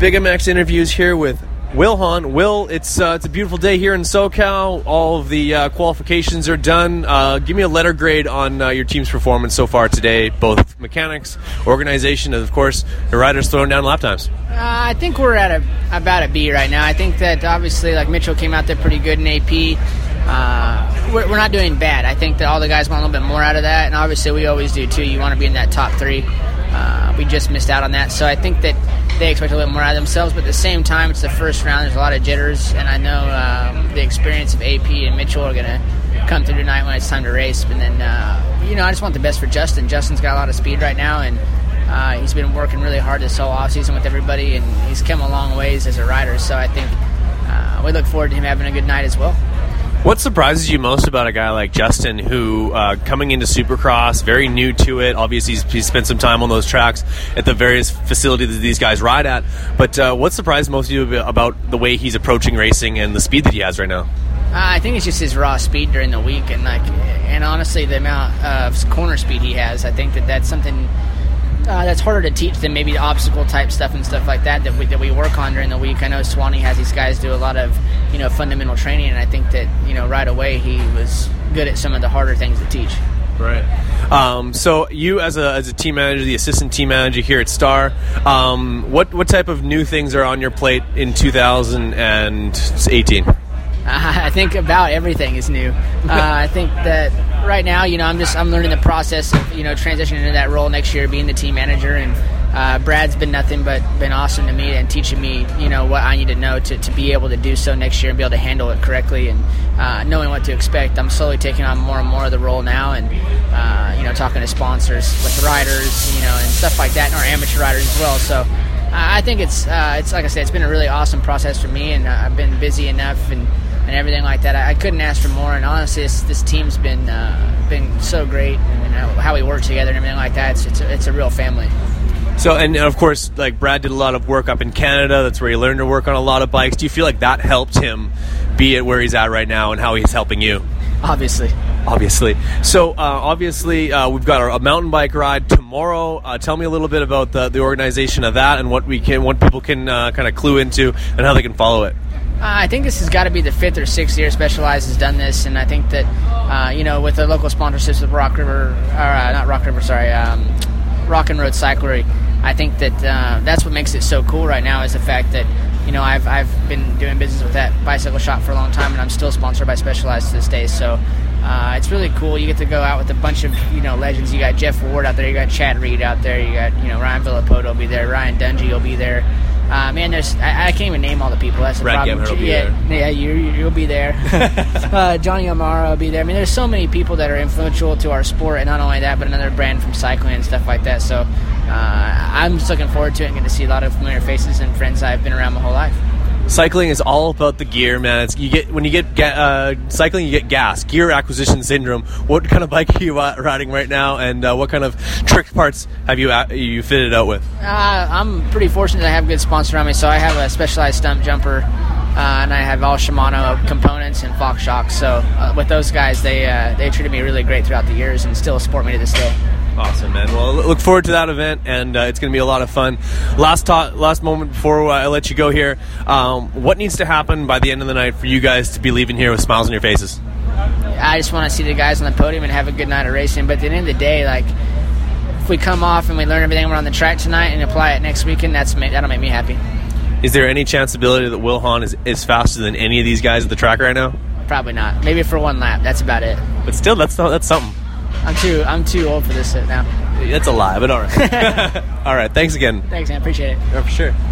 Big MX interviews here with Wil Hahn. Wil, it's uh, it's a beautiful day here in SoCal. All of the uh, qualifications are done. Uh, give me a letter grade on uh, your team's performance so far today, both mechanics, organization, and of course the riders throwing down lap times. Uh, I think we're at a about a B right now. I think that obviously, like Mitchell came out there pretty good in AP. Uh, we're, we're not doing bad. I think that all the guys want a little bit more out of that, and obviously we always do too. You want to be in that top three. Uh, we just missed out on that, so I think that they expect a little more out of themselves. But at the same time, it's the first round. There's a lot of jitters, and I know um, the experience of AP and Mitchell are going to come through tonight when it's time to race. And then, uh, you know, I just want the best for Justin. Justin's got a lot of speed right now, and uh, he's been working really hard this whole offseason with everybody, and he's come a long ways as a rider. So I think uh, we look forward to him having a good night as well. What surprises you most about a guy like Justin, who uh, coming into Supercross, very new to it? Obviously, he's, he's, spent some time on those tracks at the various facilities that these guys ride at. But uh, what surprised most of you about the way he's approaching racing and the speed that he has right now? Uh, I think it's just his raw speed during the week, and like, and honestly, the amount of corner speed he has. I think that that's something that's harder to teach than maybe the obstacle type stuff and stuff like that that we, that we work on during the week. I know Swanee has these guys do a lot of you know fundamental training, and I think that you know right away he was good at some of the harder things to teach. Right. Um, so you, as a, as a team manager, the assistant team manager here at Star, um, what what type of new things are on your plate in 2018? I think about everything is new. Uh, I think that right now, you know, I'm just I'm learning the process of you know transitioning into that role next year, being the team manager, and uh, Brad's been nothing but been awesome to me and teaching me you know what I need to know to, to be able to do so next year and be able to handle it correctly and uh, knowing what to expect. I'm slowly taking on more and more of the role now, and uh, you know, talking to sponsors with riders, you know, and stuff like that, and our amateur riders as well. So. I think it's uh, it's like I said, it's been a really awesome process for me, and I've been busy enough and and everything like that. I, I, couldn't ask for more. And honestly, this, this team's been uh, been so great, and how we work together and everything like that. It's it's a, it's a real family. So, and, and, of course, like Brad did a lot of work up in Canada. That's where he learned to work on a lot of bikes. Do you feel like that helped him be at where he's at right now, and how he's helping you? Obviously. Obviously. So, uh, obviously, uh, we've got a mountain bike ride tomorrow. Uh, tell me a little bit about the, the organization of that and what we can, what people can uh, kind of clue into, and how they can follow it. Uh, I think this has got to be the fifth or sixth year Specialized has done this, and I think that uh, you know with the local sponsorships of Rock River, or uh, not Rock River, sorry, um, Rock and Road Cyclery, I think that uh, that's what makes it so cool right now is the fact that you know I've I've been doing business with that bicycle shop for a long time, and I'm still sponsored by Specialized to this day. So uh, it's really cool. You get to go out with a bunch of you know legends. You got Jeff Ward out there. You got Chad Reed out there. You got you know Ryan Villopoto will be there. Ryan Dungey will be there. Uh, man, there's I, I, can't even name all the people. That's the Brad problem. yeah, yeah, you you'll be there. uh, Johnny O'Mara will be there. I mean, there's so many people that are influential to our sport, and not only that, but another brand from cycling and stuff like that. So uh, I'm just looking forward to it and getting to see a lot of familiar faces and friends I've been around my whole life cycling is all about the gear, man. It's, you get when you get uh, cycling, you get gas, gear acquisition syndrome. What kind of bike are you riding right now, and uh, what kind of trick parts have you uh, you fitted out with? Uh, I'm pretty fortunate to have a good sponsor on me, so I have a Specialized Stumpjumper. Uh, and I have all Shimano components and Fox shocks. So with those guys, they they treated me really great throughout the years and still support me to this day. Awesome, man. Well, look forward to that event, and uh, it's going to be a lot of fun. Last ta- last moment before I let you go here, um, what needs to happen by the end of the night for you guys to be leaving here with smiles on your faces? I just want to see the guys on the podium and have a good night of racing. But at the end of the day, like if we come off and we learn everything we're on the track tonight and apply it next weekend, that's that'll make me happy. Is there any chance ability that Wil Hahn is, is faster than any of these guys at the track right now? Probably not. Maybe for one lap. That's about it. But still, that's that's something. I'm too I'm too old for this shit now. That's a lie, but all right. all right. Thanks again. Thanks, man. Appreciate it. Yeah, for sure.